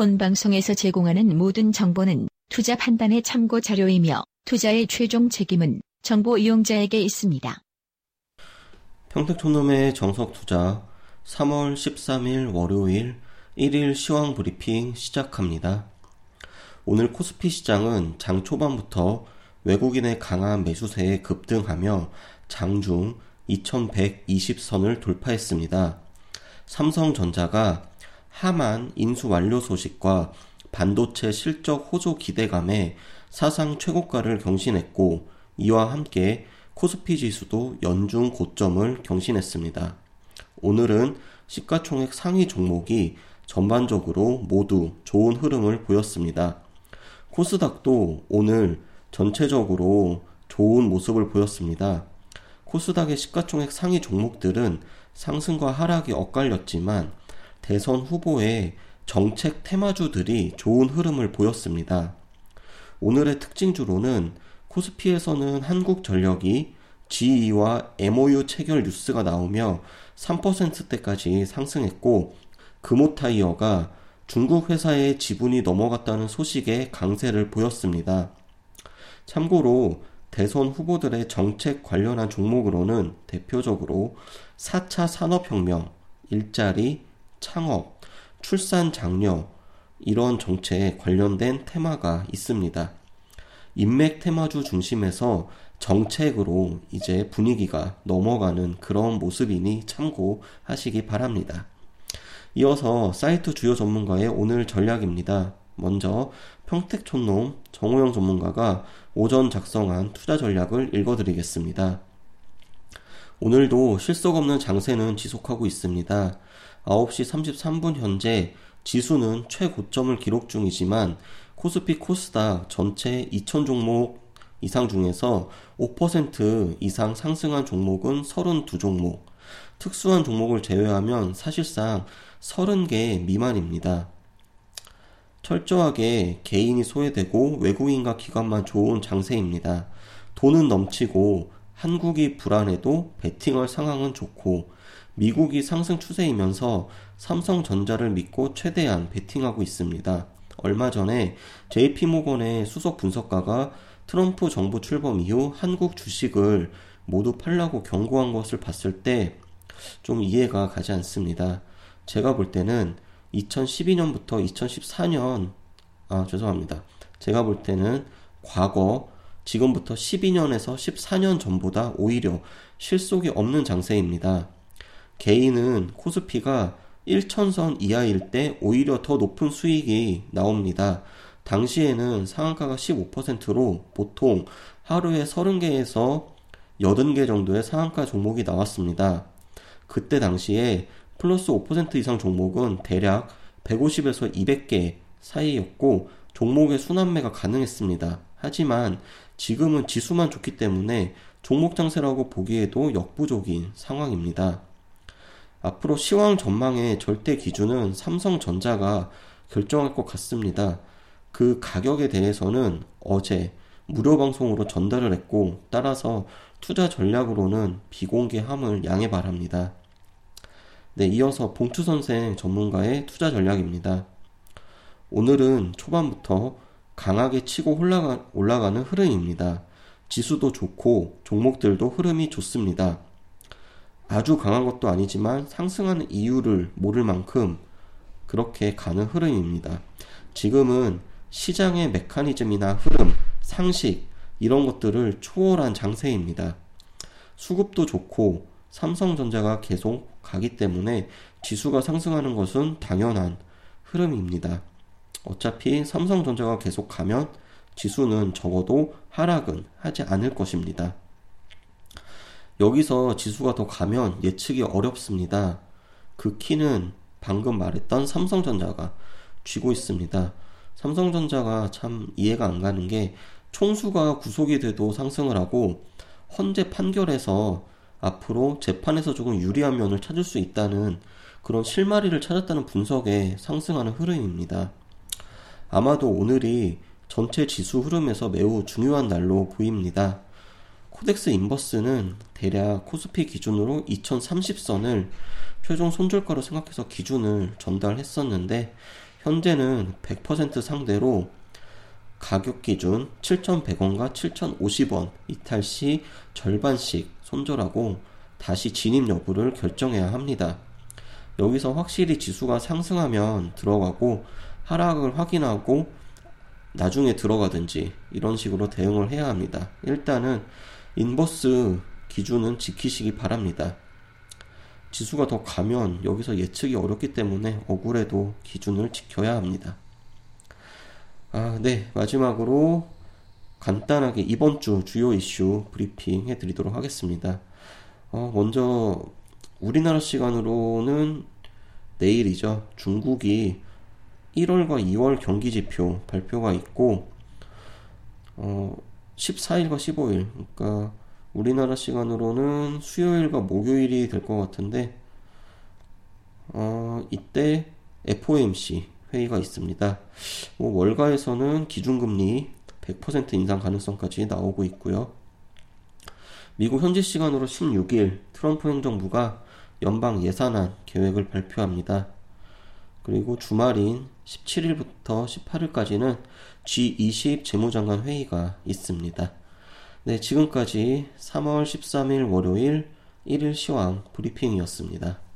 본 방송에서 제공하는 모든 정보는 투자 판단의 참고 자료이며 투자의 최종 책임은 정보 이용자에게 있습니다. 평택촌놈의 정석투자 3월 13일 월요일 1일 시황 브리핑 시작합니다. 오늘 코스피 시장은 장 초반부터 외국인의 강한 매수세에 급등하며 장중 2120선을 돌파했습니다. 삼성전자가 하만 인수 완료 소식과 반도체 실적 호조 기대감에 사상 최고가를 경신했고 이와 함께 코스피 지수도 연중 고점을 경신했습니다. 오늘은 시가총액 상위 종목이 전반적으로 모두 좋은 흐름을 보였습니다. 코스닥도 오늘 전체적으로 좋은 모습을 보였습니다. 코스닥의 시가총액 상위 종목들은 상승과 하락이 엇갈렸지만 대선 후보의 정책 테마주들이 좋은 흐름을 보였습니다. 오늘의 특징주로는 코스피에서는 한국전력이 GE와 MOU 체결 뉴스가 나오며 3%대까지 상승했고 금호타이어가 중국 회사의 지분이 넘어갔다는 소식에 강세를 보였습니다. 참고로 대선 후보들의 정책 관련한 종목으로는 대표적으로 4차 산업혁명, 일자리, 창업, 출산 장려, 이런 정책에 관련된 테마가 있습니다. 인맥 테마주 중심에서 정책으로 이제 분위기가 넘어가는 그런 모습이니 참고하시기 바랍니다. 이어서 사이트 주요 전문가의 오늘 전략입니다. 먼저 평택촌놈 정호영 전문가가 오전 작성한 투자 전략을 읽어드리겠습니다. 오늘도 실속 없는 장세는 지속하고 있습니다. 9시 33분 현재 지수는 최고점을 기록 중이지만 코스피 코스닥 전체 2000 종목 이상 중에서 5% 이상 상승한 종목은 32종목, 특수한 종목을 제외하면 사실상 30개 미만입니다. 철저하게 개인이 소외되고 외국인과 기관만 좋은 장세입니다. 돈은 넘치고 한국이 불안해도 베팅할 상황은 좋고 미국이 상승 추세이면서 삼성전자를 믿고 최대한 베팅하고 있습니다. 얼마 전에 JP모건의 수석 분석가가 트럼프 정부 출범 이후 한국 주식을 모두 팔라고 경고한 것을 봤을 때 좀 이해가 가지 않습니다. 제가 볼 때는 2012년부터 2014년, 아, 죄송합니다. 제가 볼 때는 과거, 지금부터 12년에서 14년 전보다 오히려 실속이 없는 장세입니다. 개인은 코스피가 1천선 이하일 때 오히려 더 높은 수익이 나옵니다. 당시에는 상한가가 15%로 보통 하루에 30개에서 80개 정도의 상한가 종목이 나왔습니다. 그때 당시에 플러스 5% 이상 종목은 대략 150에서 200개 사이였고 종목의 순환매가 가능했습니다. 하지만 지금은 지수만 좋기 때문에 종목 장세라고 보기에도 역부족인 상황입니다. 앞으로 시황 전망의 절대 기준은 삼성전자가 결정할 것 같습니다. 그 가격에 대해서는 어제 무료 방송으로 전달을 했고 따라서 투자 전략으로는 비공개함을 양해 바랍니다. 네, 이어서 봉투 선생 전문가의 투자 전략입니다. 오늘은 초반부터 강하게 치고 올라가, 올라가는 흐름입니다. 지수도 좋고 종목들도 흐름이 좋습니다. 아주 강한 것도 아니지만 상승하는 이유를 모를 만큼 그렇게 가는 흐름입니다. 지금은 시장의 메커니즘이나 흐름, 상식, 이런 것들을 초월한 장세입니다. 수급도 좋고 삼성전자가 계속 가기 때문에 지수가 상승하는 것은 당연한 흐름입니다. 어차피 삼성전자가 계속 가면 지수는 적어도 하락은 하지 않을 것입니다. 여기서 지수가 더 가면 예측이 어렵습니다. 그 키는 방금 말했던 삼성전자가 쥐고 있습니다. 삼성전자가 참 이해가 안 가는 게 총수가 구속이 돼도 상승을 하고 헌재 판결에서 앞으로 재판에서 조금 유리한 면을 찾을 수 있다는 그런 실마리를 찾았다는 분석에 상승하는 흐름입니다. 아마도 오늘이 전체 지수 흐름에서 매우 중요한 날로 보입니다. 코덱스 인버스는 대략 코스피 기준으로 2030선을 최종 손절가로 생각해서 기준을 전달했었는데 현재는 100% 상대로 가격 기준 7,100원과 7,050원 이탈 시 절반씩 손절하고 다시 진입 여부를 결정해야 합니다. 여기서 확실히 지수가 상승하면 들어가고 하락을 확인하고 나중에 들어가든지 이런 식으로 대응을 해야 합니다. 일단은 인버스 기준은 지키시기 바랍니다. 지수가 더 가면 여기서 예측이 어렵기 때문에 억울해도 기준을 지켜야 합니다. 아, 네. 마지막으로 간단하게 이번 주 주요 이슈 브리핑 해드리도록 하겠습니다. 어, 먼저 우리나라 시간으로는 내일이죠. 중국이 1월과 2월 경기 지표 발표가 있고 어, 14일과 15일 그러니까 우리나라 시간으로는 수요일과 목요일이 될 것 같은데 어, 이때 FOMC 회의가 있습니다. 뭐 월가에서는 기준금리 100% 인상 가능성까지 나오고 있고요. 미국 현지 시간으로 16일 트럼프 행정부가 연방 예산안 계획을 발표합니다. 그리고 주말인 17일부터 18일까지는 G20 재무장관 회의가 있습니다. 네, 지금까지 3월 13일 월요일 1일 시황 브리핑이었습니다.